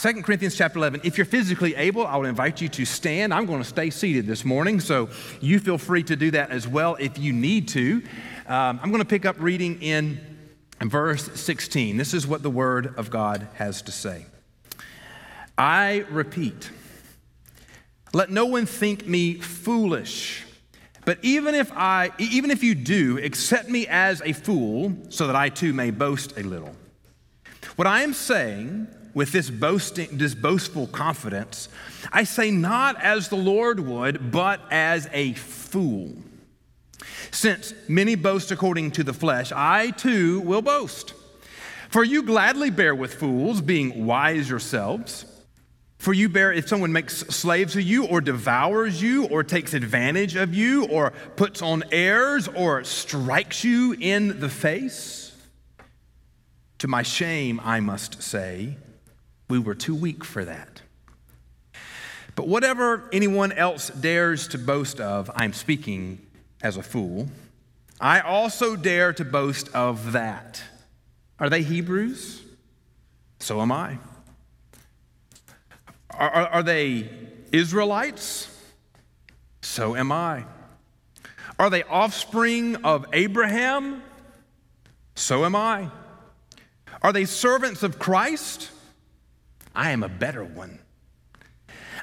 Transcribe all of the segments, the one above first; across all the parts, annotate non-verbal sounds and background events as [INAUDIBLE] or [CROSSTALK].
2 Corinthians chapter 11. If you're physically able, I would invite you to stand. I'm going to stay seated this morning, so you feel free to do that as well if you need to. Um, I'm going to pick up reading in verse 16. This is what the Word of God has to say. I repeat, let no one think me foolish. But even if I even if you do, accept me as a fool so that I too may boast a little. What I am saying with this boasting this boastful confidence, I say not as the Lord would, but as a fool. Since many boast according to the flesh, I too will boast. For you gladly bear with fools, being wise yourselves. For you bear, if someone makes slaves of you, or devours you, or takes advantage of you, or puts on airs, or strikes you in the face, to my shame, I must say, we were too weak for that. But whatever anyone else dares to boast of, I'm speaking as a fool. I also dare to boast of that. Are they Hebrews? So am I. Are, are, are they Israelites? So am I. Are they offspring of Abraham? So am I. Are they servants of Christ? I am a better one.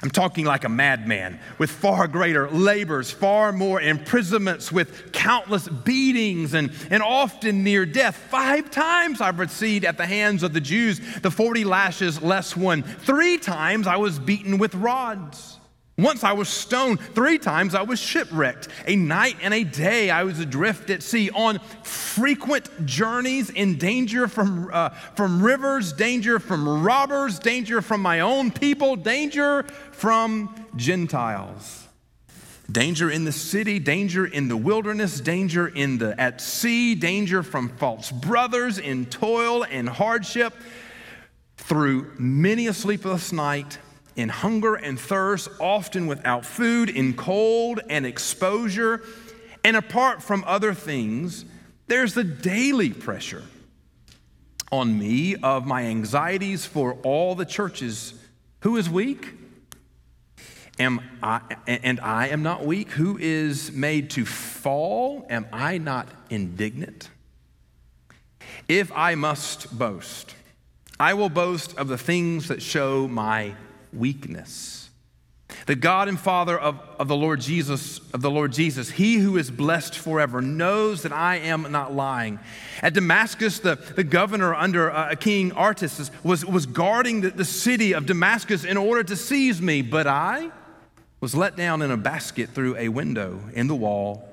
I'm talking like a madman with far greater labors, far more imprisonments, with countless beatings and, and often near death. Five times I've received at the hands of the Jews the 40 lashes less one. Three times I was beaten with rods. Once I was stoned. Three times I was shipwrecked. A night and a day I was adrift at sea on frequent journeys in danger from, uh, from rivers, danger from robbers, danger from my own people, danger from Gentiles. Danger in the city, danger in the wilderness, danger in the at sea, danger from false brothers in toil and hardship, through many a sleepless night, in hunger and thirst, often without food, in cold and exposure. And apart from other things, there's the daily pressure on me of my anxieties for all the churches. Who is weak? Am I, and I am not weak. Who is made to fall? Am I not indignant? If I must boast, I will boast of the things that show my weakness. The God and Father of, of the Lord Jesus, of the Lord Jesus, he who is blessed forever, knows that I am not lying. At Damascus, the, the governor under uh, King Artaxerxes was, was guarding the, the city of Damascus in order to seize me, but I was let down in a basket through a window in the wall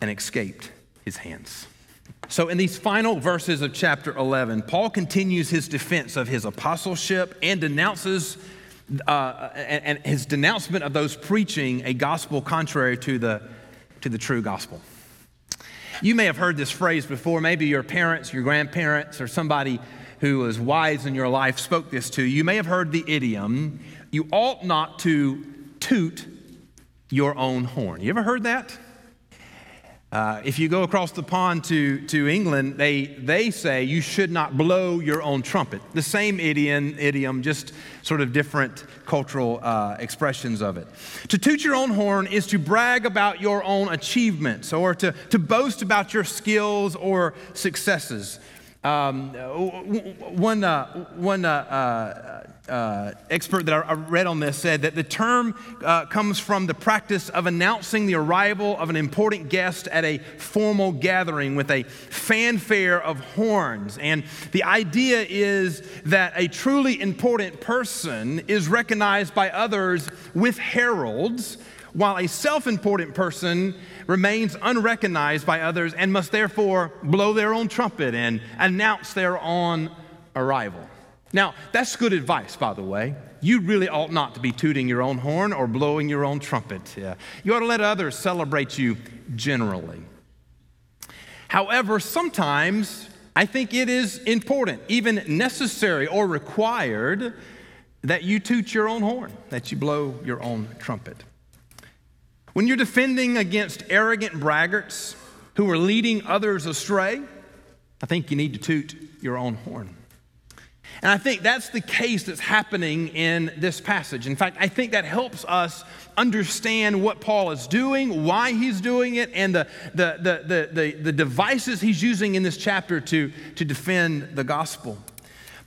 and escaped his hands. So, in these final verses of chapter 11, Paul continues his defense of his apostleship and denounces uh, and, and, his denouncement of those preaching a gospel contrary to the, to the true gospel. You may have heard this phrase before. Maybe your parents, your grandparents, or somebody who was wise in your life spoke this to you. You may have heard the idiom, you ought not to toot your own horn. You ever heard that? Uh, if you go across the pond to, to England, they, they say you should not blow your own trumpet. The same idiom, idiom just sort of different cultural uh, expressions of it. To toot your own horn is to brag about your own achievements or to, to boast about your skills or successes. Um, one uh, one uh, uh, uh, expert that I read on this said that the term uh, comes from the practice of announcing the arrival of an important guest at a formal gathering with a fanfare of horns. And the idea is that a truly important person is recognized by others with heralds, while a self important person remains unrecognized by others and must therefore blow their own trumpet and announce their own arrival. Now, that's good advice, by the way. You really ought not to be tooting your own horn or blowing your own trumpet. Yeah. You ought to let others celebrate you generally. However, sometimes I think it is important, even necessary or required, that you toot your own horn, that you blow your own trumpet. When you're defending against arrogant braggarts who are leading others astray, I think you need to toot your own horn. And I think that's the case that's happening in this passage. In fact, I think that helps us understand what Paul is doing, why he's doing it, and the, the, the, the, the, devices he's using in this chapter to, to defend the gospel.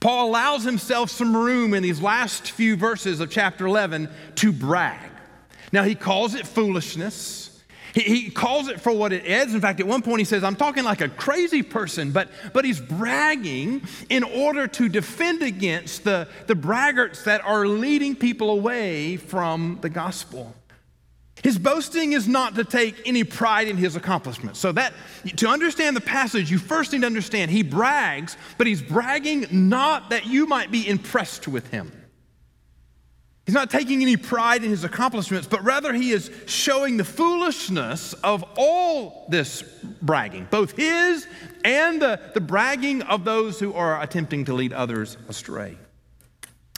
Paul allows himself some room in these last few verses of chapter 11 to brag. Now, he calls it foolishness. He, he, calls it for what it is. In fact, at one point he says, I'm talking like a crazy person, but, but he's bragging in order to defend against the, the braggarts that are leading people away from the gospel. His boasting is not to take any pride in his accomplishments. So that to understand the passage, you first need to understand he brags, but he's bragging not that you might be impressed with him. He's not taking any pride in his accomplishments, but rather he is showing the foolishness of all this bragging, both his and the, the bragging of those who are attempting to lead others astray.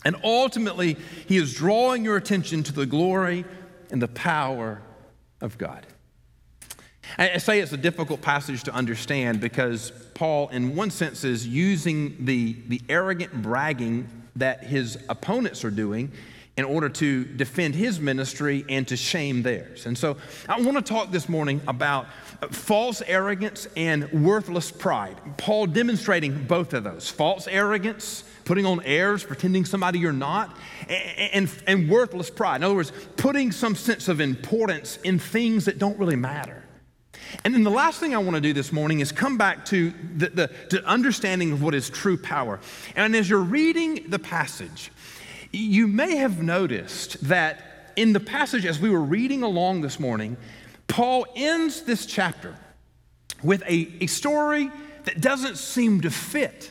And ultimately, he is drawing your attention to the glory and the power of God. I say it's a difficult passage to understand because Paul, in one sense, is using the, the arrogant bragging that his opponents are doing in order to defend his ministry and to shame theirs. And so I want to talk this morning about uh, false arrogance and worthless pride. Paul demonstrating both of those false arrogance, putting on airs, pretending somebody you're not, and, and, and worthless pride. In other words, putting some sense of importance in things that don't really matter. And then the last thing I want to do this morning is come back to the, the to understanding of what is true power. And as you're reading the passage, you may have noticed that in the passage as we were reading along this morning, Paul ends this chapter with a, a story that doesn't seem to fit.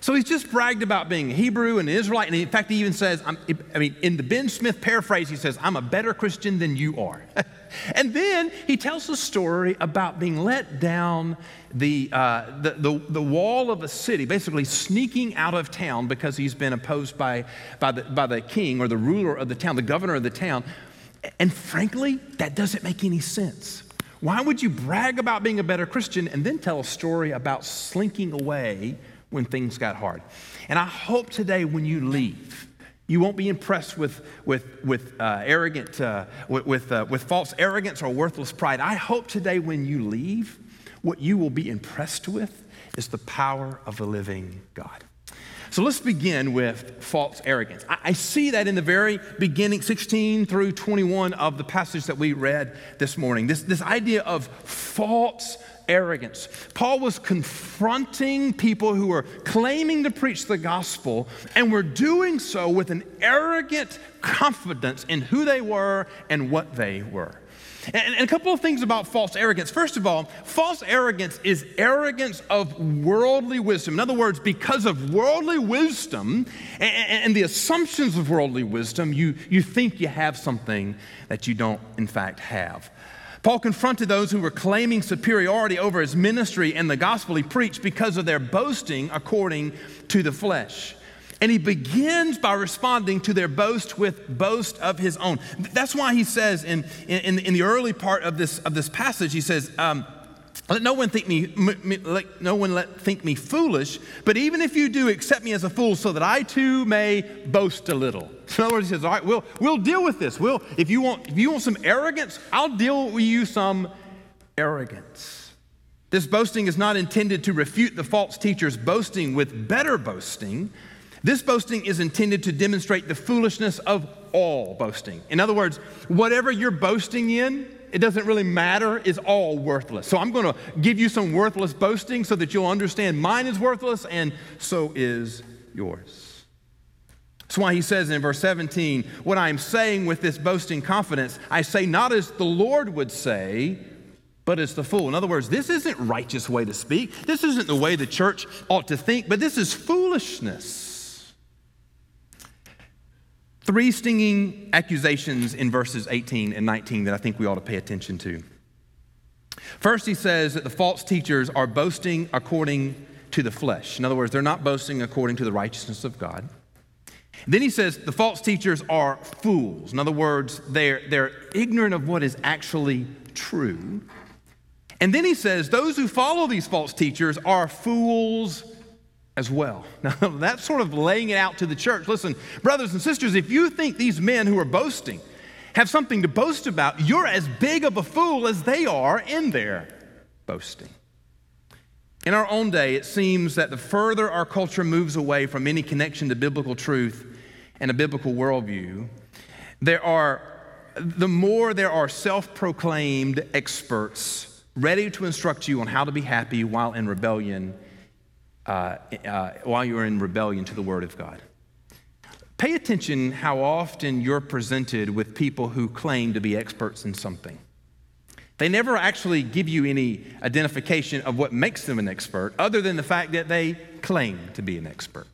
So he's just bragged about being a Hebrew and an Israelite, and in fact, he even says, i mean, in the Ben Smith paraphrase, he says, I'm a better Christian than you are. [LAUGHS] and then he tells a story about being let down the, uh, the, the, the, wall of a city, basically sneaking out of town because he's been opposed by, by, the, by the king or the ruler of the town, the governor of the town. And frankly, that doesn't make any sense. Why would you brag about being a better Christian and then tell a story about slinking away when things got hard? And I hope today when you leave, you won't be impressed with, with, with uh, arrogant, uh, with, with, uh, with false arrogance or worthless pride. I hope today when you leave, what you will be impressed with is the power of the living God. So let's begin with false arrogance. I, see that in the very beginning, 16 through 21 of the passage that we read this morning. This, this idea of false arrogance. Paul was confronting people who were claiming to preach the gospel and were doing so with an arrogant confidence in who they were and what they were. And, and, a couple of things about false arrogance. First of all, false arrogance is arrogance of worldly wisdom. In other words, because of worldly wisdom and, and the assumptions of worldly wisdom, you, you think you have something that you don't, in fact, have. Paul confronted those who were claiming superiority over his ministry and the gospel he preached because of their boasting according to the flesh. And he begins by responding to their boast with boast of his own. That's why he says in, in, in the early part of this, of this passage, he says, um, let no one think me, me, let no one let think me foolish, but even if you do, accept me as a fool, so that I too may boast a little. In other words, he says, all right, we'll, we'll deal with this. We'll, if, you want, if you want some arrogance, I'll deal with you some arrogance. This boasting is not intended to refute the false teacher's boasting with better boasting, this boasting is intended to demonstrate the foolishness of all boasting. In other words, whatever you're boasting in, it doesn't really matter, is all worthless. So I'm going to give you some worthless boasting so that you'll understand mine is worthless and so is yours. That's why he says in verse 17, What I am saying with this boasting confidence, I say not as the Lord would say, but as the fool. In other words, this isn't righteous way to speak. This isn't the way the church ought to think, but this is foolishness. Three stinging accusations in verses 18 and 19 that I think we ought to pay attention to. First, he says that the false teachers are boasting according to the flesh. In other words, they're not boasting according to the righteousness of God. Then he says the false teachers are fools. In other words, they're, they're ignorant of what is actually true. And then he says those who follow these false teachers are fools as well. [LAUGHS] Now, that's sort of laying it out to the church. Listen, brothers and sisters, if you think these men who are boasting have something to boast about, you're as big of a fool as they are in their boasting. In our own day, it seems that the further our culture moves away from any connection to biblical truth and a biblical worldview, there are, the more there are self proclaimed experts ready to instruct you on how to be happy while in rebellion uh, uh, while you're in rebellion to the Word of God. Pay attention how often you're presented with people who claim to be experts in something. They never actually give you any identification of what makes them an expert, other than the fact that they claim to be an expert.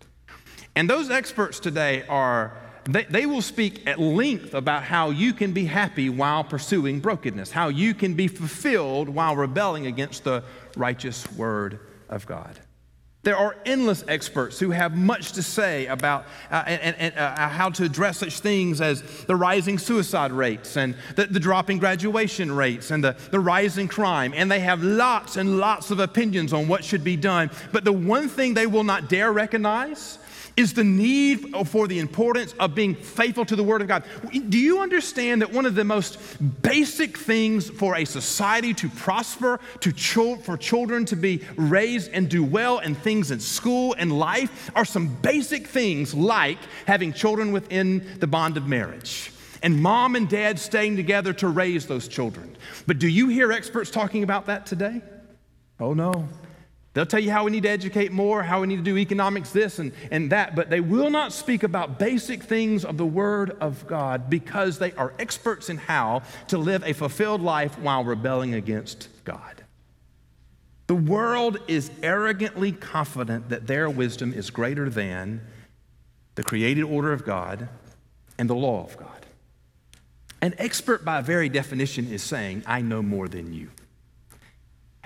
And those experts today are, they, they will speak at length about how you can be happy while pursuing brokenness, how you can be fulfilled while rebelling against the righteous word of God. There are endless experts who have much to say about uh, and, and uh, how to address such things as the rising suicide rates and the, the dropping graduation rates and the, the rising crime. And they have lots and lots of opinions on what should be done. But the one thing they will not dare recognize is the need for the importance of being faithful to the Word of God. Do you understand that one of the most basic things for a society to prosper, to for children to be raised and do well, and things in school and life are some basic things like having children within the bond of marriage? and mom and dad staying together to raise those children. But do you hear experts talking about that today? Oh no. They'll tell you how we need to educate more, how we need to do economics, this and, and that, but they will not speak about basic things of the Word of God because they are experts in how to live a fulfilled life while rebelling against God. The world is arrogantly confident that their wisdom is greater than the created order of God and the law of God. An expert, by very definition, is saying, I know more than you.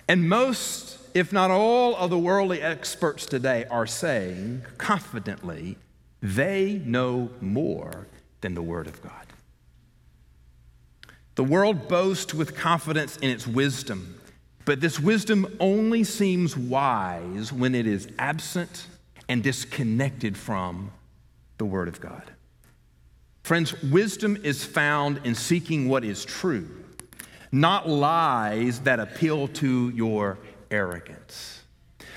And most if not all of the worldly experts today are saying confidently they know more than the Word of God. The world boasts with confidence in its wisdom, but this wisdom only seems wise when it is absent and disconnected from the Word of God. Friends, wisdom is found in seeking what is true, not lies that appeal to your arrogance.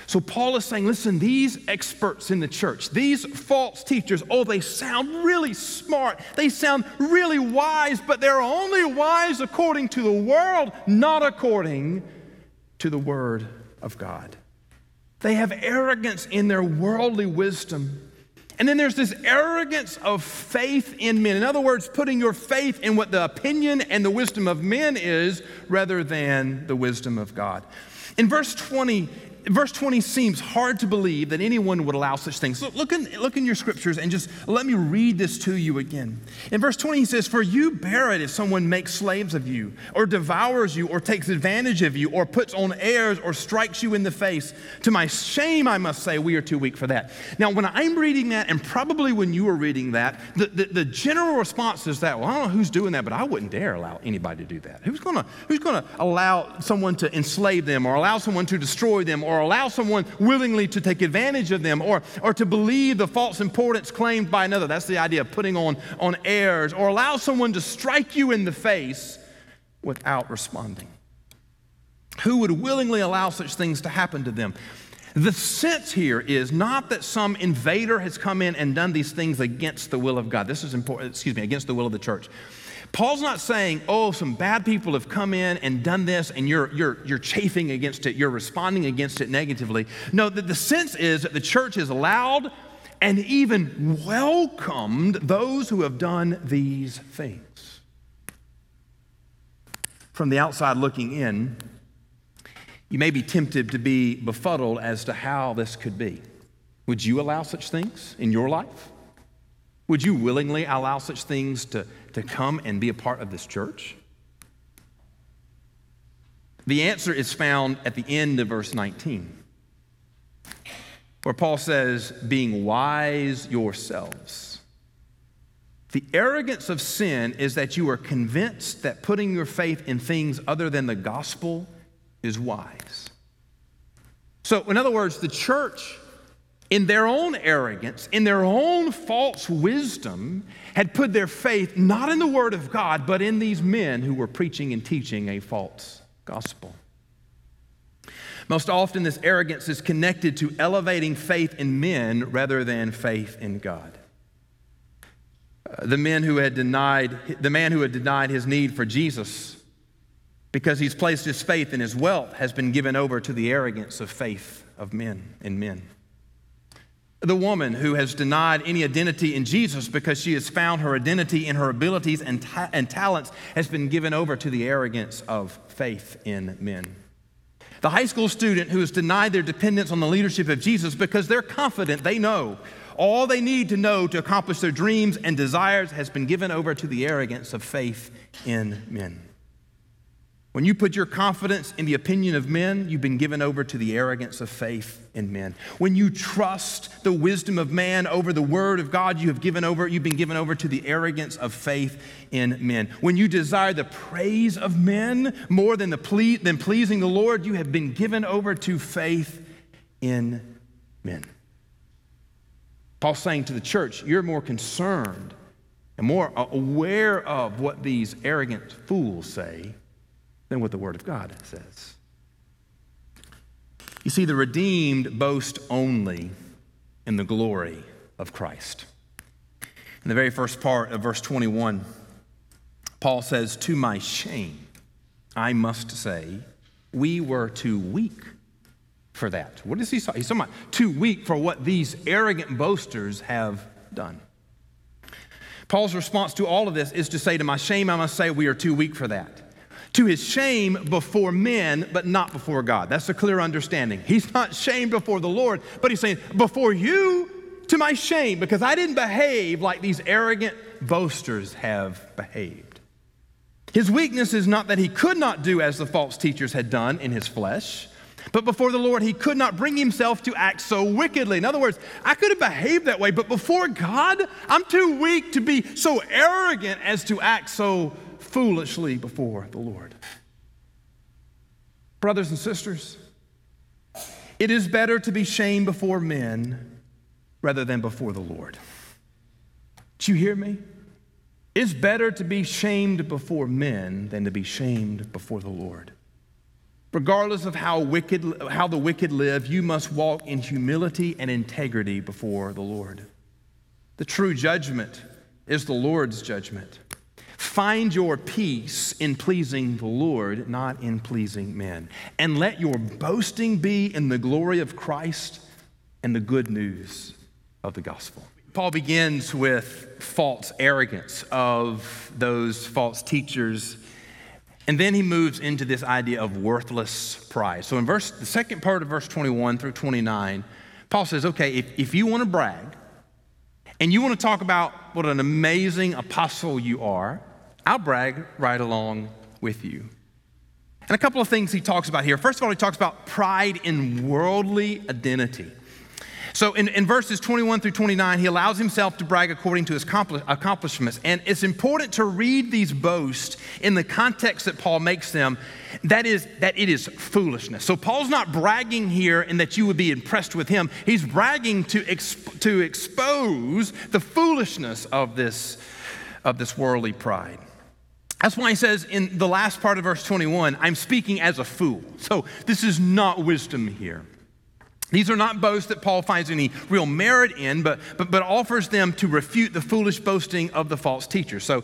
So Paul is saying, listen, these experts in the church, these false teachers, oh, they sound really smart. They sound really wise, but they're only wise according to the world, not according to the word of God. They have arrogance in their worldly wisdom. And then there's this arrogance of faith in men. In other words, putting your faith in what the opinion and the wisdom of men is rather than the wisdom of God. In verse 20, verse 20 seems hard to believe that anyone would allow such things. Look, look, in, look in your scriptures and just let me read this to you again. In verse 20, he says, For you bear it if someone makes slaves of you, or devours you, or takes advantage of you, or puts on airs, or strikes you in the face. To my shame, I must say, we are too weak for that. Now, when I'm reading that, and probably when you were reading that, the, the, the general response is that, well, I don't know who's doing that, but I wouldn't dare allow anybody to do that. Who's gonna, who's gonna allow someone to enslave them, or allow someone to destroy them, or allow someone willingly to take advantage of them or, or to believe the false importance claimed by another. That's the idea of putting on, on airs or allow someone to strike you in the face without responding. Who would willingly allow such things to happen to them? The sense here is not that some invader has come in and done these things against the will of God. This is important, excuse me, against the will of the church. Paul's not saying, oh, some bad people have come in and done this and you're, you're, you're chafing against it, you're responding against it negatively. No, the, the sense is that the church has allowed and even welcomed those who have done these things. From the outside looking in, you may be tempted to be befuddled as to how this could be. Would you allow such things in your life? Would you willingly allow such things to to come and be a part of this church? The answer is found at the end of verse 19, where Paul says, being wise yourselves. The arrogance of sin is that you are convinced that putting your faith in things other than the gospel is wise. So, in other words, the church in their own arrogance, in their own false wisdom, had put their faith not in the Word of God, but in these men who were preaching and teaching a false gospel. Most often, this arrogance is connected to elevating faith in men rather than faith in God. Uh, the men who had denied, the man who had denied his need for Jesus because he's placed his faith in his wealth has been given over to the arrogance of faith of men and men. The woman who has denied any identity in Jesus because she has found her identity in her abilities and, ta- and talents has been given over to the arrogance of faith in men. The high school student who has denied their dependence on the leadership of Jesus because they're confident they know all they need to know to accomplish their dreams and desires has been given over to the arrogance of faith in men. When you put your confidence in the opinion of men, you've been given over to the arrogance of faith in men. When you trust the wisdom of man over the word of God, you have given over, you've been given over to the arrogance of faith in men. When you desire the praise of men more than, the ple- than pleasing the Lord, you have been given over to faith in men. Paul's saying to the church, you're more concerned and more aware of what these arrogant fools say than what the Word of God says. You see, the redeemed boast only in the glory of Christ. In the very first part of verse 21, Paul says, To my shame, I must say, we were too weak for that. What is he saying? He's talking too weak for what these arrogant boasters have done. Paul's response to all of this is to say, To my shame, I must say, we are too weak for that to his shame before men, but not before God. That's a clear understanding. He's not shamed before the Lord, but he's saying, before you, to my shame, because I didn't behave like these arrogant boasters have behaved. His weakness is not that he could not do as the false teachers had done in his flesh, but before the Lord, he could not bring himself to act so wickedly. In other words, I could have behaved that way, but before God, I'm too weak to be so arrogant as to act so foolishly before the Lord. Brothers and sisters, it is better to be shamed before men rather than before the Lord. Do you hear me? It's better to be shamed before men than to be shamed before the Lord. Regardless of how, wicked, how the wicked live, you must walk in humility and integrity before the Lord. The true judgment is the Lord's judgment. Find your peace in pleasing the Lord, not in pleasing men. And let your boasting be in the glory of Christ and the good news of the gospel. Paul begins with false arrogance of those false teachers. And then he moves into this idea of worthless pride. So in verse, the second part of verse 21 through 29, Paul says, okay, if, if you want to brag and you want to talk about what an amazing apostle you are, I'll brag right along with you. And a couple of things he talks about here. First of all, he talks about pride in worldly identity. So in, in, verses 21 through 29, he allows himself to brag according to his accomplishments. And it's important to read these boasts in the context that Paul makes them. That is, that it is foolishness. So Paul's not bragging here in that you would be impressed with him. He's bragging to, exp- to expose the foolishness of this, of this worldly pride. That's why he says in the last part of verse 21, I'm speaking as a fool. So this is not wisdom here. These are not boasts that Paul finds any real merit in, but, but, but offers them to refute the foolish boasting of the false teachers. So,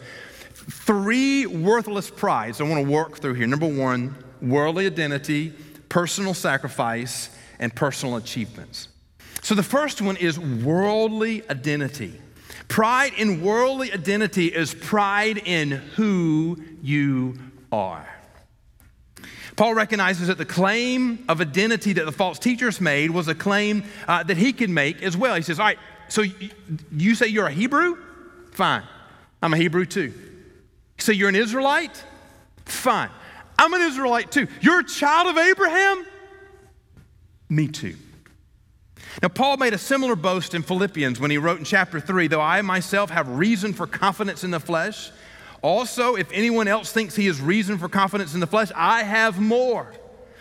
three worthless prides I want to work through here. Number one, worldly identity, personal sacrifice, and personal achievements. So, the first one is worldly identity. Pride in worldly identity is pride in who you are. Paul recognizes that the claim of identity that the false teachers made was a claim uh, that he could make as well. He says, All right, so you say you're a Hebrew? Fine. I'm a Hebrew too. So you're an Israelite? Fine. I'm an Israelite too. You're a child of Abraham? Me too. Now, Paul made a similar boast in Philippians when he wrote in chapter 3 Though I myself have reason for confidence in the flesh, also, if anyone else thinks he has reason for confidence in the flesh, I have more.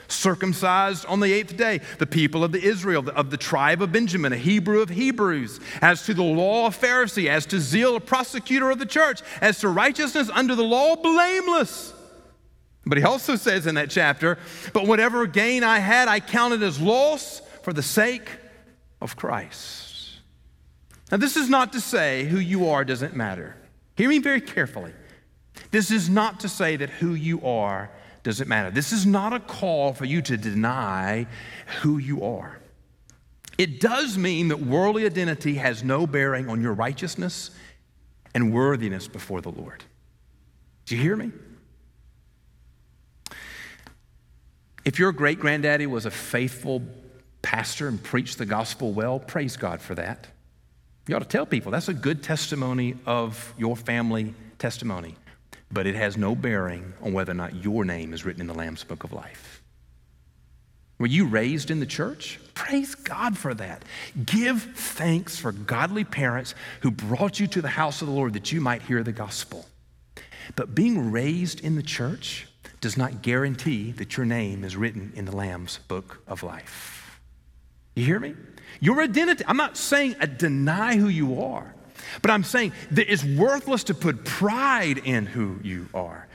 circumcised on the eighth day, the people of the Israel, of the tribe of Benjamin, a Hebrew of Hebrews, as to the law of Pharisee, as to zeal, a prosecutor of the church, as to righteousness under the law, blameless. But he also says in that chapter, But whatever gain I had, I counted as loss for the sake of Christ. Now, this is not to say who you are doesn't matter. Hear me very carefully. This is not to say that who you are doesn't matter. This is not a call for you to deny who you are. It does mean that worldly identity has no bearing on your righteousness and worthiness before the Lord. Do you hear me? If your great granddaddy was a faithful pastor and preach the gospel well, praise God for that. You ought to tell people that's a good testimony of your family testimony, but it has no bearing on whether or not your name is written in the Lamb's Book of Life. Were you raised in the church? Praise God for that. Give thanks for godly parents who brought you to the house of the Lord that you might hear the gospel. But being raised in the church does not guarantee that your name is written in the Lamb's Book of Life. You hear me? Your identity, I'm not saying I deny who you are, but I'm saying that it's worthless to put pride in who you are.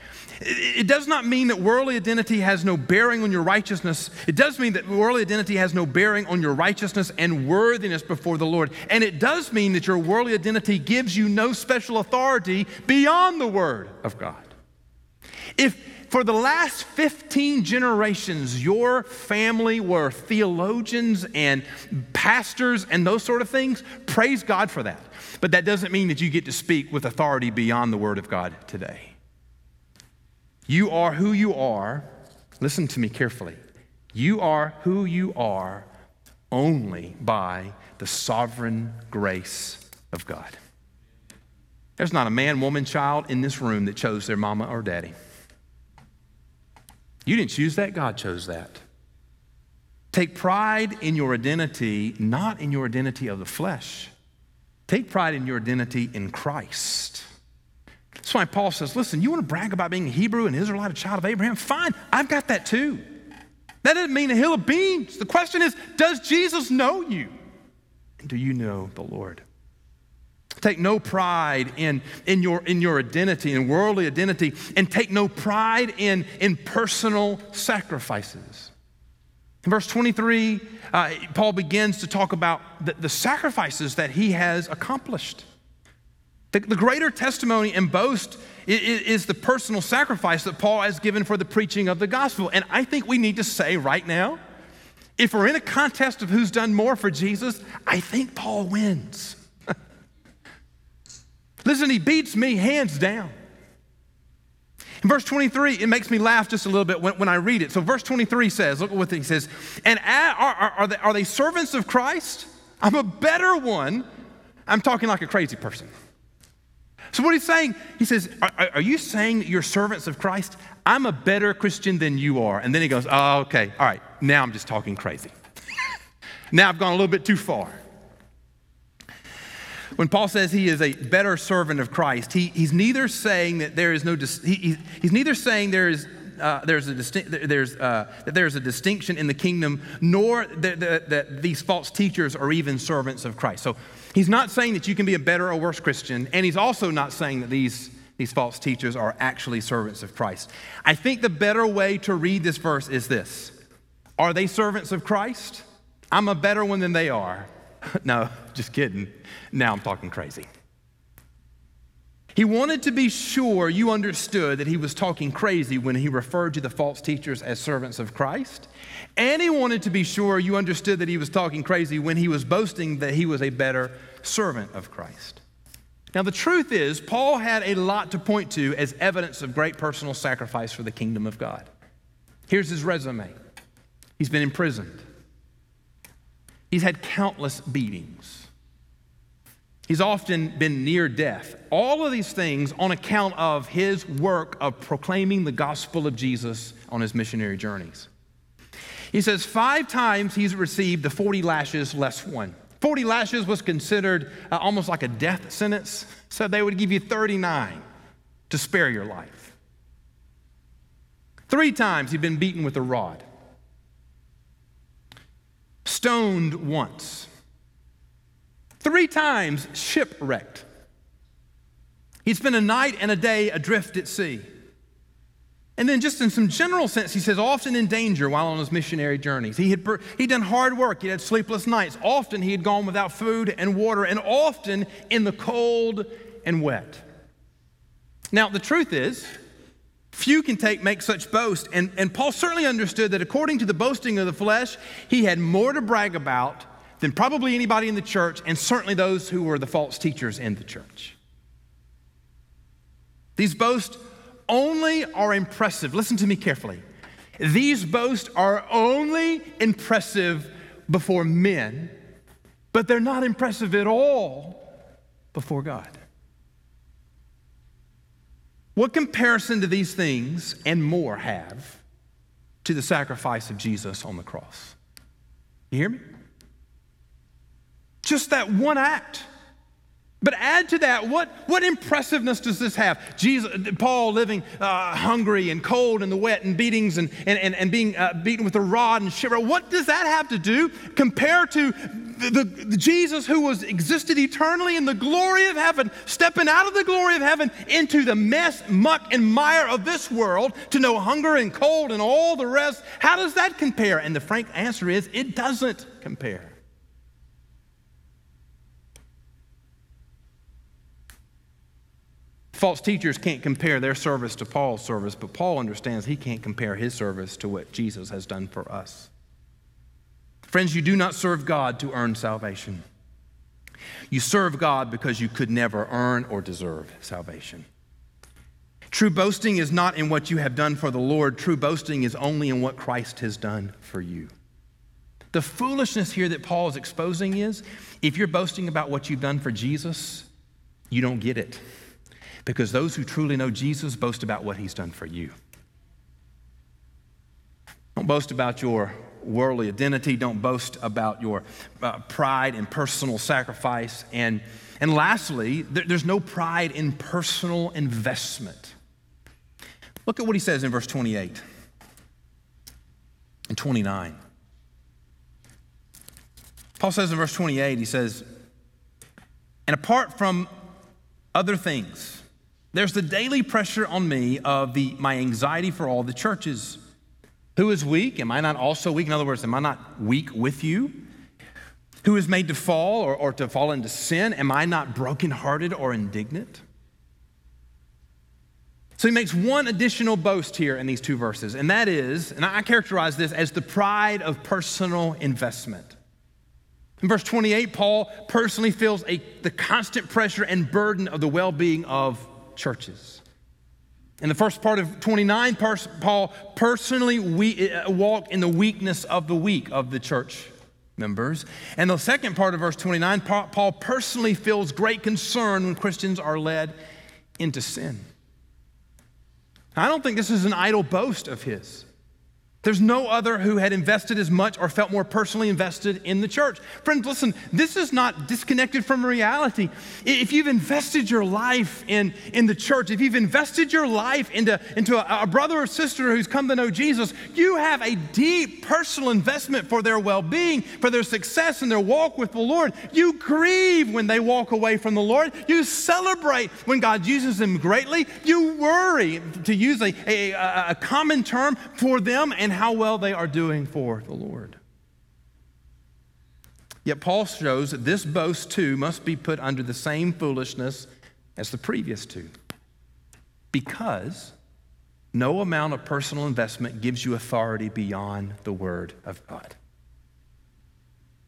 It does not mean that worldly identity has no bearing on your righteousness. It does mean that worldly identity has no bearing on your righteousness and worthiness before the Lord. And it does mean that your worldly identity gives you no special authority beyond the Word of God. If for the last 15 generations, your family were theologians and pastors and those sort of things. Praise God for that. But that doesn't mean that you get to speak with authority beyond the Word of God today. You are who you are. Listen to me carefully. You are who you are only by the sovereign grace of God. There's not a man, woman, child in this room that chose their mama or daddy. You didn't choose that, God chose that. Take pride in your identity, not in your identity of the flesh. Take pride in your identity in Christ. That's why Paul says, listen, you want to brag about being a Hebrew and Israelite, a child of Abraham? Fine, I've got that too. That doesn't mean a hill of beans. The question is, does Jesus know you? do you know the Lord? Take no pride in, in, your, in your identity, in worldly identity, and take no pride in, in personal sacrifices. In verse 23, uh, Paul begins to talk about the, the, sacrifices that he has accomplished. The, the greater testimony and boast is, is the personal sacrifice that Paul has given for the preaching of the gospel. And I think we need to say right now if we're in a contest of who's done more for Jesus, I think Paul wins. Listen, he beats me hands down. In verse 23, it makes me laugh just a little bit when, when I read it. So, verse 23 says, look at what he says, and are, are, are, they, are they servants of Christ? I'm a better one. I'm talking like a crazy person. So, what he's saying, he says, Are, are you saying that you're servants of Christ? I'm a better Christian than you are. And then he goes, Oh, okay, all right, now I'm just talking crazy. [LAUGHS] now I've gone a little bit too far. When Paul says he is a better servant of Christ, he, he's neither saying that there is no, he, he's neither saying there is uh, there's a there's, uh, that there's a distinction in the kingdom, nor that, that, that, these false teachers are even servants of Christ. So he's not saying that you can be a better or worse Christian, and he's also not saying that these, these false teachers are actually servants of Christ. I think the better way to read this verse is this Are they servants of Christ? I'm a better one than they are. [LAUGHS] no, just kidding. Now I'm talking crazy. He wanted to be sure you understood that he was talking crazy when he referred to the false teachers as servants of Christ. And he wanted to be sure you understood that he was talking crazy when he was boasting that he was a better servant of Christ. Now, the truth is, Paul had a lot to point to as evidence of great personal sacrifice for the kingdom of God. Here's his resume he's been imprisoned, he's had countless beatings. He's often been near death. All of these things on account of his work of proclaiming the gospel of Jesus on his missionary journeys. He says five times he's received the 40 lashes less one. 40 lashes was considered uh, almost like a death sentence, so they would give you 39 to spare your life. Three times he'd been beaten with a rod. Stoned once, three times shipwrecked. He'd spent a night and a day adrift at sea. And then, just in some general sense, he says, often in danger while on his missionary journeys. He had he'd done hard work, he had sleepless nights. Often he had gone without food and water, and often in the cold and wet. Now, the truth is, few can take, make such boast. And, and Paul certainly understood that according to the boasting of the flesh, he had more to brag about than probably anybody in the church, and certainly those who were the false teachers in the church. These boasts only are impressive. Listen to me carefully. These boasts are only impressive before men, but they're not impressive at all before God. What comparison do these things and more have to the sacrifice of Jesus on the cross? You hear me? Just that one act. But add to that, what, what impressiveness does this have? Jesus, Paul living uh, hungry and cold and the wet and beatings and, and, and, and being uh, beaten with a rod and shiver. What does that have to do compared to the, the, the Jesus who was existed eternally in the glory of heaven, stepping out of the glory of heaven into the mess, muck, and mire of this world to know hunger and cold and all the rest? How does that compare? And the frank answer is it doesn't compare. False teachers can't compare their service to Paul's service, but Paul understands he can't compare his service to what Jesus has done for us. Friends, you do not serve God to earn salvation. You serve God because you could never earn or deserve salvation. True boasting is not in what you have done for the Lord, true boasting is only in what Christ has done for you. The foolishness here that Paul is exposing is if you're boasting about what you've done for Jesus, you don't get it because those who truly know Jesus boast about what he's done for you. Don't boast about your worldly identity. Don't boast about your uh, pride and personal sacrifice. And, and lastly, there, there's no pride in personal investment. Look at what he says in verse 28 and 29. Paul says in verse 28, he says, And apart from other things, there's the daily pressure on me of the, my anxiety for all the churches. Who is weak? Am I not also weak? In other words, am I not weak with you? Who is made to fall or, or to fall into sin? Am I not brokenhearted or indignant? So he makes one additional boast here in these two verses, and that is, and I characterize this as the pride of personal investment. In verse 28, Paul personally feels a, the constant pressure and burden of the well being of churches. In the first part of 29, Paul personally we, uh, walked in the weakness of the weak of the church members. And the second part of verse 29, Paul personally feels great concern when Christians are led into sin. I don't think this is an idle boast of his. There's no other who had invested as much or felt more personally invested in the church. Friends, listen, this is not disconnected from reality. If you've invested your life in, in the church, if you've invested your life into, into a, a brother or sister who's come to know Jesus, you have a deep personal investment for their well being, for their success in their walk with the Lord. You grieve when they walk away from the Lord. You celebrate when God uses them greatly. You worry, to use a, a, a common term, for them and and how well they are doing for the Lord. Yet Paul shows that this boast too must be put under the same foolishness as the previous two. Because no amount of personal investment gives you authority beyond the Word of God.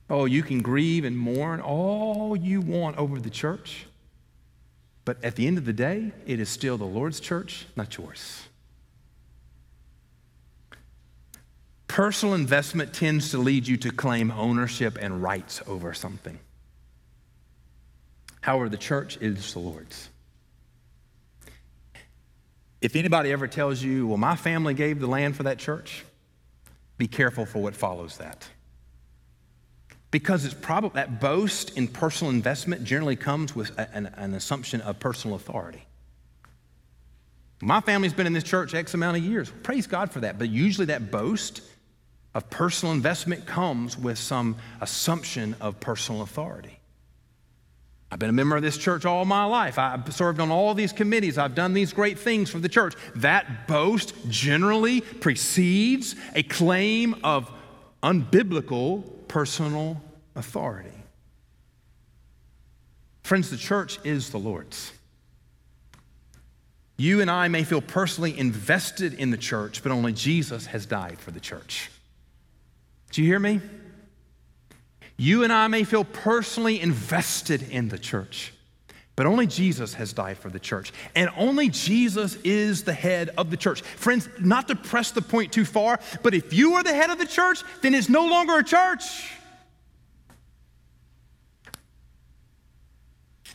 Oh, you can grieve and mourn all you want over the church, but at the end of the day, it is still the Lord's church, not yours. Personal investment tends to lead you to claim ownership and rights over something. However, the church is the Lord's. If anybody ever tells you, well, my family gave the land for that church, be careful for what follows that. Because it's probably that boast in personal investment generally comes with an, an assumption of personal authority. My family's been in this church X amount of years. Praise God for that. But usually that boast of personal investment comes with some assumption of personal authority. I've been a member of this church all my life. I've served on all these committees. I've done these great things for the church. That boast generally precedes a claim of unbiblical personal authority. Friends, the church is the Lord's. You and I may feel personally invested in the church, but only Jesus has died for the church. Do you hear me? You and I may feel personally invested in the church, but only Jesus has died for the church. And only Jesus is the head of the church. Friends, not to press the point too far, but if you are the head of the church, then it's no longer a church.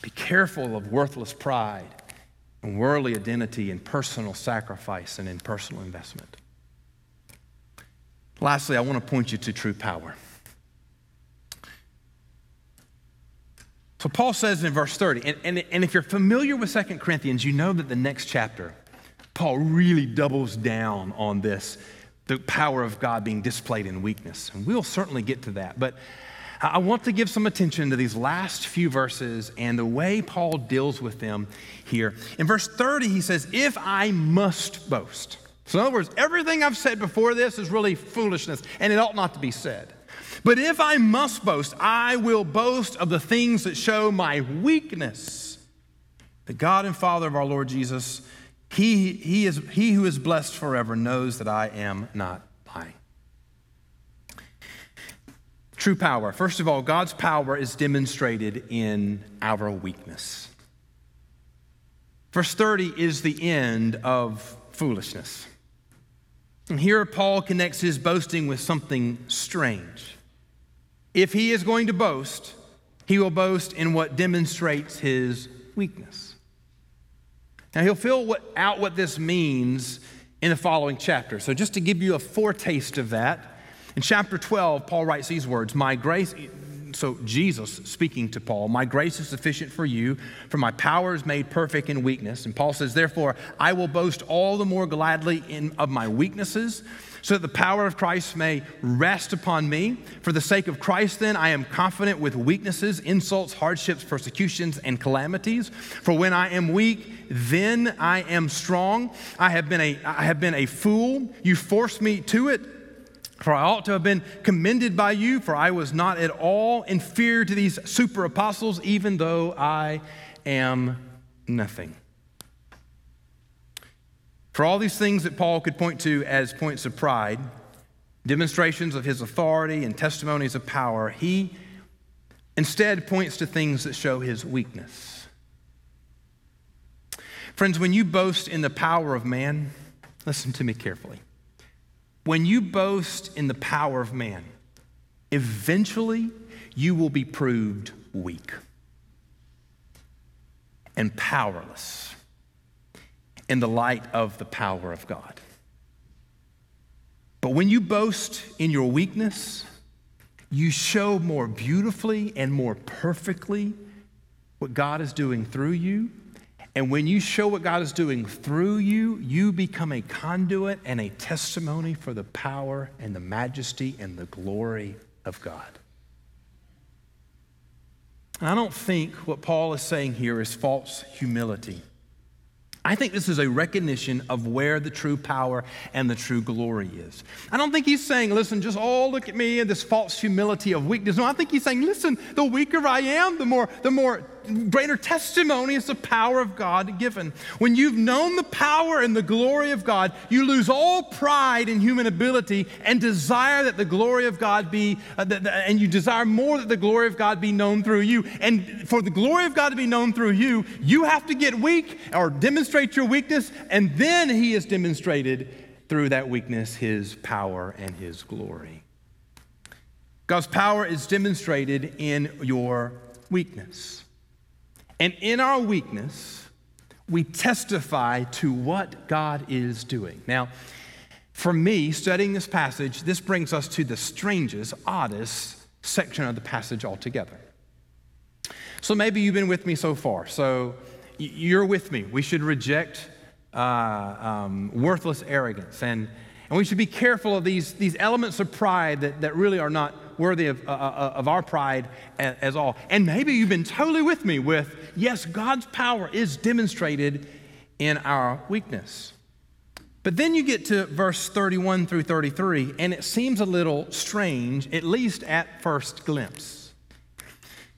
Be careful of worthless pride and worldly identity and personal sacrifice and in personal investment. Lastly, I want to point you to true power. So Paul says in verse 30, and, and, and if you're familiar with 2 Corinthians, you know that the next chapter, Paul really doubles down on this the power of God being displayed in weakness. And we'll certainly get to that. But I want to give some attention to these last few verses and the way Paul deals with them here. In verse 30, he says, If I must boast. So, in other words, everything I've said before this is really foolishness and it ought not to be said. But if I must boast, I will boast of the things that show my weakness. The God and Father of our Lord Jesus, he, he, is, he who is blessed forever, knows that I am not lying. True power. First of all, God's power is demonstrated in our weakness. Verse 30 is the end of foolishness. And here Paul connects his boasting with something strange. If he is going to boast, he will boast in what demonstrates his weakness. Now, he'll fill what, out what this means in the following chapter. So, just to give you a foretaste of that, in chapter 12, Paul writes these words My grace, so Jesus speaking to Paul, my grace is sufficient for you, for my power is made perfect in weakness. And Paul says, Therefore, I will boast all the more gladly in, of my weaknesses, so that the power of Christ may rest upon me. For the sake of Christ, then, I am confident with weaknesses, insults, hardships, persecutions, and calamities. For when I am weak, then I am strong. I have been a, I have been a fool. You forced me to it for I ought to have been commended by you, for I was not at all inferior to these super apostles, even though I am nothing. For all these things that Paul could point to as points of pride, demonstrations of his authority and testimonies of power, he instead points to things that show his weakness. Friends, when you boast in the power of man, listen to me carefully. When you boast in the power of man, eventually you will be proved weak and powerless in the light of the power of God. But when you boast in your weakness, you show more beautifully and more perfectly what God is doing through you and when you show what God is doing through you, you become a conduit and a testimony for the power and the majesty and the glory of God. And I don't think what Paul is saying here is false humility. I think this is a recognition of where the true power and the true glory is. I don't think he's saying, listen, just oh, look at me and this false humility of weakness. No, I think he's saying, listen, the weaker I am, the more, the more greater testimony is the power of God given. When you've known the power and the glory of God, you lose all pride in human ability and desire that the glory of God be, uh, th- th- and you desire more that the glory of God be known through you. And for the glory of God to be known through you, you have to get weak or demonstrate your weakness, and then He is demonstrated through that weakness His power and His glory. God's power is demonstrated in your weakness. And in our weakness, we testify to what God is doing. Now, for me, studying this passage, this brings us to the strangest, oddest section of the passage altogether. So maybe you've been with me so far. So you're with me. We should reject uh, um, worthless arrogance and And we should be careful of these, these elements of pride that, that really are not worthy of, uh, uh of our pride as, as all. And maybe you've been totally with me with, yes, God's power is demonstrated in our weakness. But then you get to verse 31 through 33, and it seems a little strange, at least at first glimpse.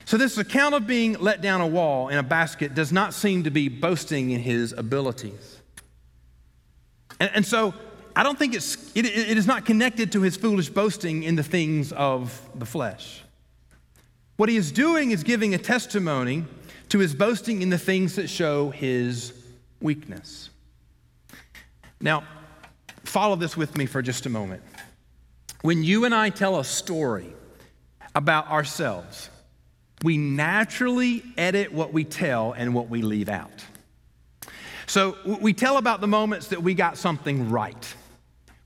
So, this account of being let down a wall in a basket does not seem to be boasting in his abilities. And, and so, I don't think it's, it, it is not connected to his foolish boasting in the things of the flesh. What he is doing is giving a testimony to his boasting in the things that show his weakness. Now, follow this with me for just a moment. When you and I tell a story about ourselves, we naturally edit what we tell and what we leave out. So we tell about the moments that we got something right.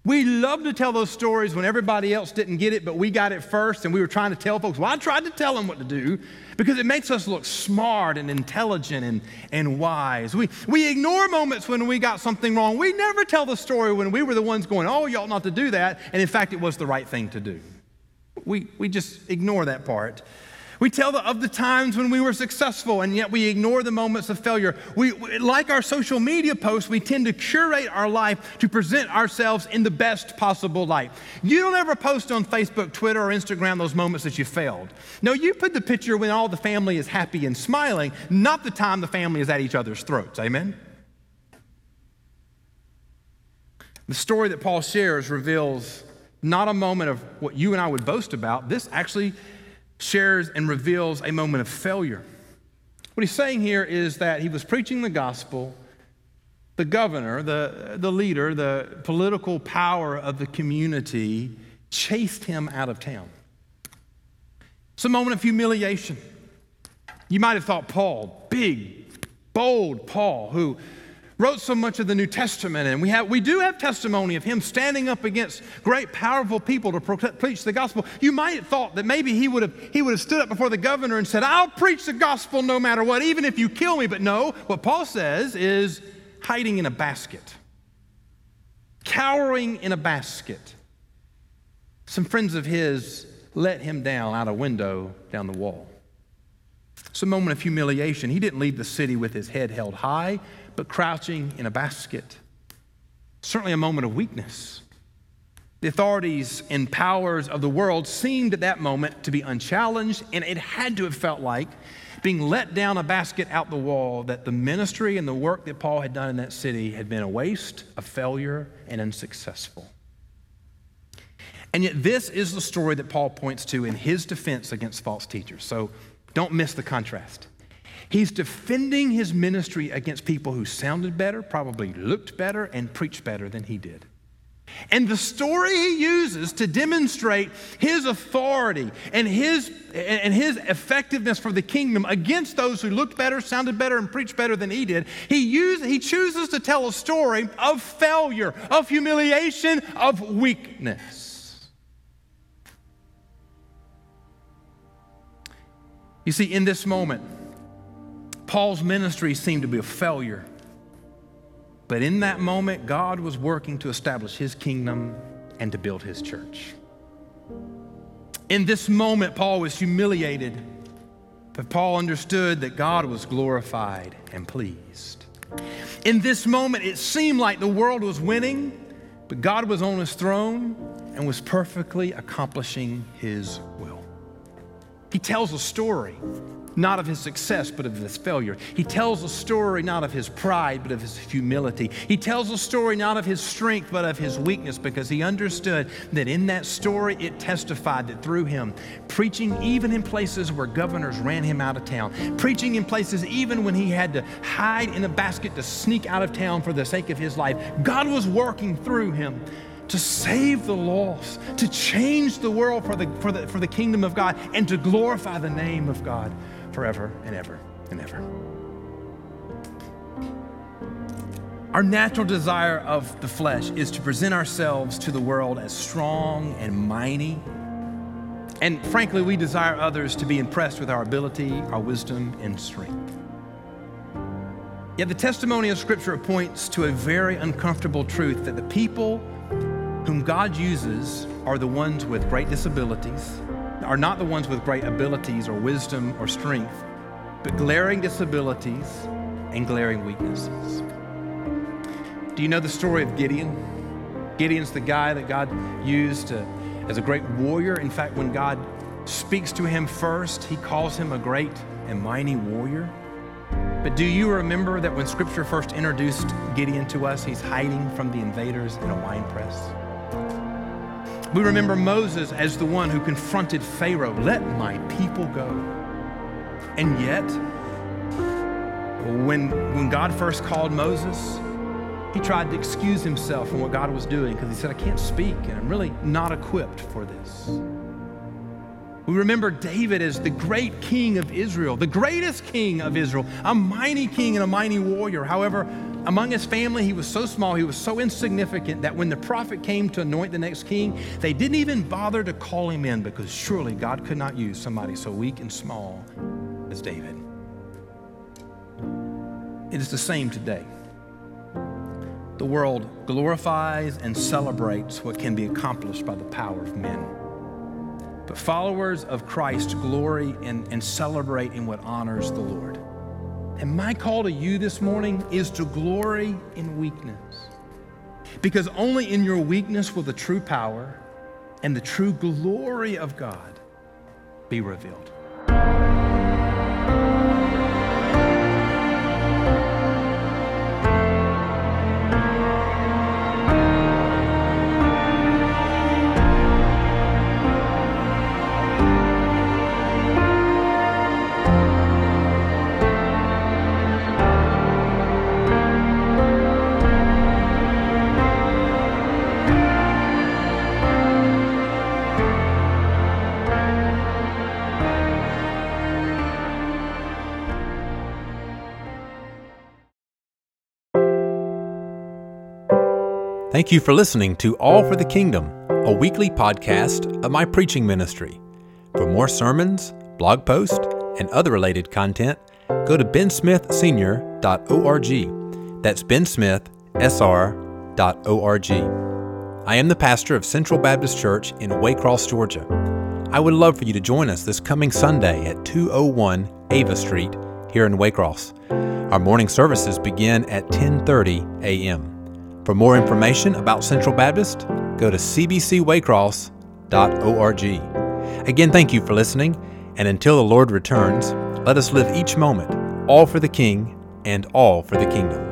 We love to tell those stories when everybody else didn't get it, but we got it first and we were trying to tell folks. Well, I tried to tell them what to do because it makes us look smart and intelligent and, and wise. We, we ignore moments when we got something wrong. We never tell the story when we were the ones going, oh, you ought not to do that. And in fact, it was the right thing to do. We, we just ignore that part. We tell the, of the times when we were successful, and yet we ignore the moments of failure. We, like our social media posts, we tend to curate our life to present ourselves in the best possible light. You don't ever post on Facebook, Twitter, or Instagram those moments that you failed. No, you put the picture when all the family is happy and smiling, not the time the family is at each other's throats. Amen? The story that Paul shares reveals not a moment of what you and I would boast about. This actually shares and reveals a moment of failure. What he's saying here is that he was preaching the gospel. The governor, the, the leader, the political power of the community chased him out of town. It's a moment of humiliation. You might have thought Paul, big, bold Paul, who wrote so much of the New Testament, and we, have, we do have testimony of him standing up against great, powerful people to preach the gospel. You might have thought that maybe he would have, he would have stood up before the governor and said, I'll preach the gospel no matter what, even if you kill me. But no, what Paul says is hiding in a basket, cowering in a basket. Some friends of his let him down out a window down the wall. It's a moment of humiliation. He didn't leave the city with his head held high but crouching in a basket. Certainly a moment of weakness. The authorities and powers of the world seemed at that moment to be unchallenged, and it had to have felt like being let down a basket out the wall that the ministry and the work that Paul had done in that city had been a waste, a failure, and unsuccessful. And yet, this is the story that Paul points to in his defense against false teachers. So don't miss the contrast. He's defending his ministry against people who sounded better, probably looked better, and preached better than he did. And the story he uses to demonstrate his authority and his, and his effectiveness for the kingdom against those who looked better, sounded better, and preached better than he did, he, use, he chooses to tell a story of failure, of humiliation, of weakness. You see, in this moment, Paul's ministry seemed to be a failure. But in that moment, God was working to establish his kingdom and to build his church. In this moment, Paul was humiliated, but Paul understood that God was glorified and pleased. In this moment, it seemed like the world was winning, but God was on his throne and was perfectly accomplishing his will. He tells a story not of his success, but of his failure. He tells a story not of his pride, but of his humility. He tells a story not of his strength, but of his weakness, because he understood that in that story it testified that through him, preaching even in places where governors ran him out of town, preaching in places even when he had to hide in a basket to sneak out of town for the sake of his life, God was working through him to save the lost, to change the world for the, for, the, for the kingdom of God, and to glorify the name of God forever and ever and ever. Our natural desire of the flesh is to present ourselves to the world as strong and mighty. And frankly, we desire others to be impressed with our ability, our wisdom, and strength. Yet the testimony of Scripture points to a very uncomfortable truth that the people whom God uses are the ones with great disabilities, are not the ones with great abilities or wisdom or strength, but glaring disabilities and glaring weaknesses. Do you know the story of Gideon? Gideon's the guy that God used to, as a great warrior. In fact, when God speaks to him first, he calls him a great and mighty warrior. But do you remember that when Scripture first introduced Gideon to us, he's hiding from the invaders in a wine press? We remember Moses as the one who confronted Pharaoh, let my people go. And yet, when, when God first called Moses, he tried to excuse himself from what God was doing because he said, I can't speak and I'm really not equipped for this. We remember David as the great king of Israel, the greatest king of Israel, a mighty king and a mighty warrior. However, among his family, he was so small, he was so insignificant that when the prophet came to anoint the next king, they didn't even bother to call him in because surely God could not use somebody so weak and small as David. It is the same today. The world glorifies and celebrates what can be accomplished by the power of men. But followers of Christ glory and, and celebrate in what honors the Lord. And my call to you this morning is to glory in weakness. Because only in your weakness will the true power and the true glory of God be revealed. Thank you for listening to All for the Kingdom, a weekly podcast of my preaching ministry. For more sermons, blog posts, and other related content, go to bensmithsenior.org. That's bensmithsr.org. I am the pastor of Central Baptist Church in Waycross, Georgia. I would love for you to join us this coming Sunday at 201 Ava Street here in Waycross. Our morning services begin at 10:30 a.m. For more information about Central Baptist, go to cbcwaycross.org. Again, thank you for listening, and until the Lord returns, let us live each moment all for the King and all for the kingdom.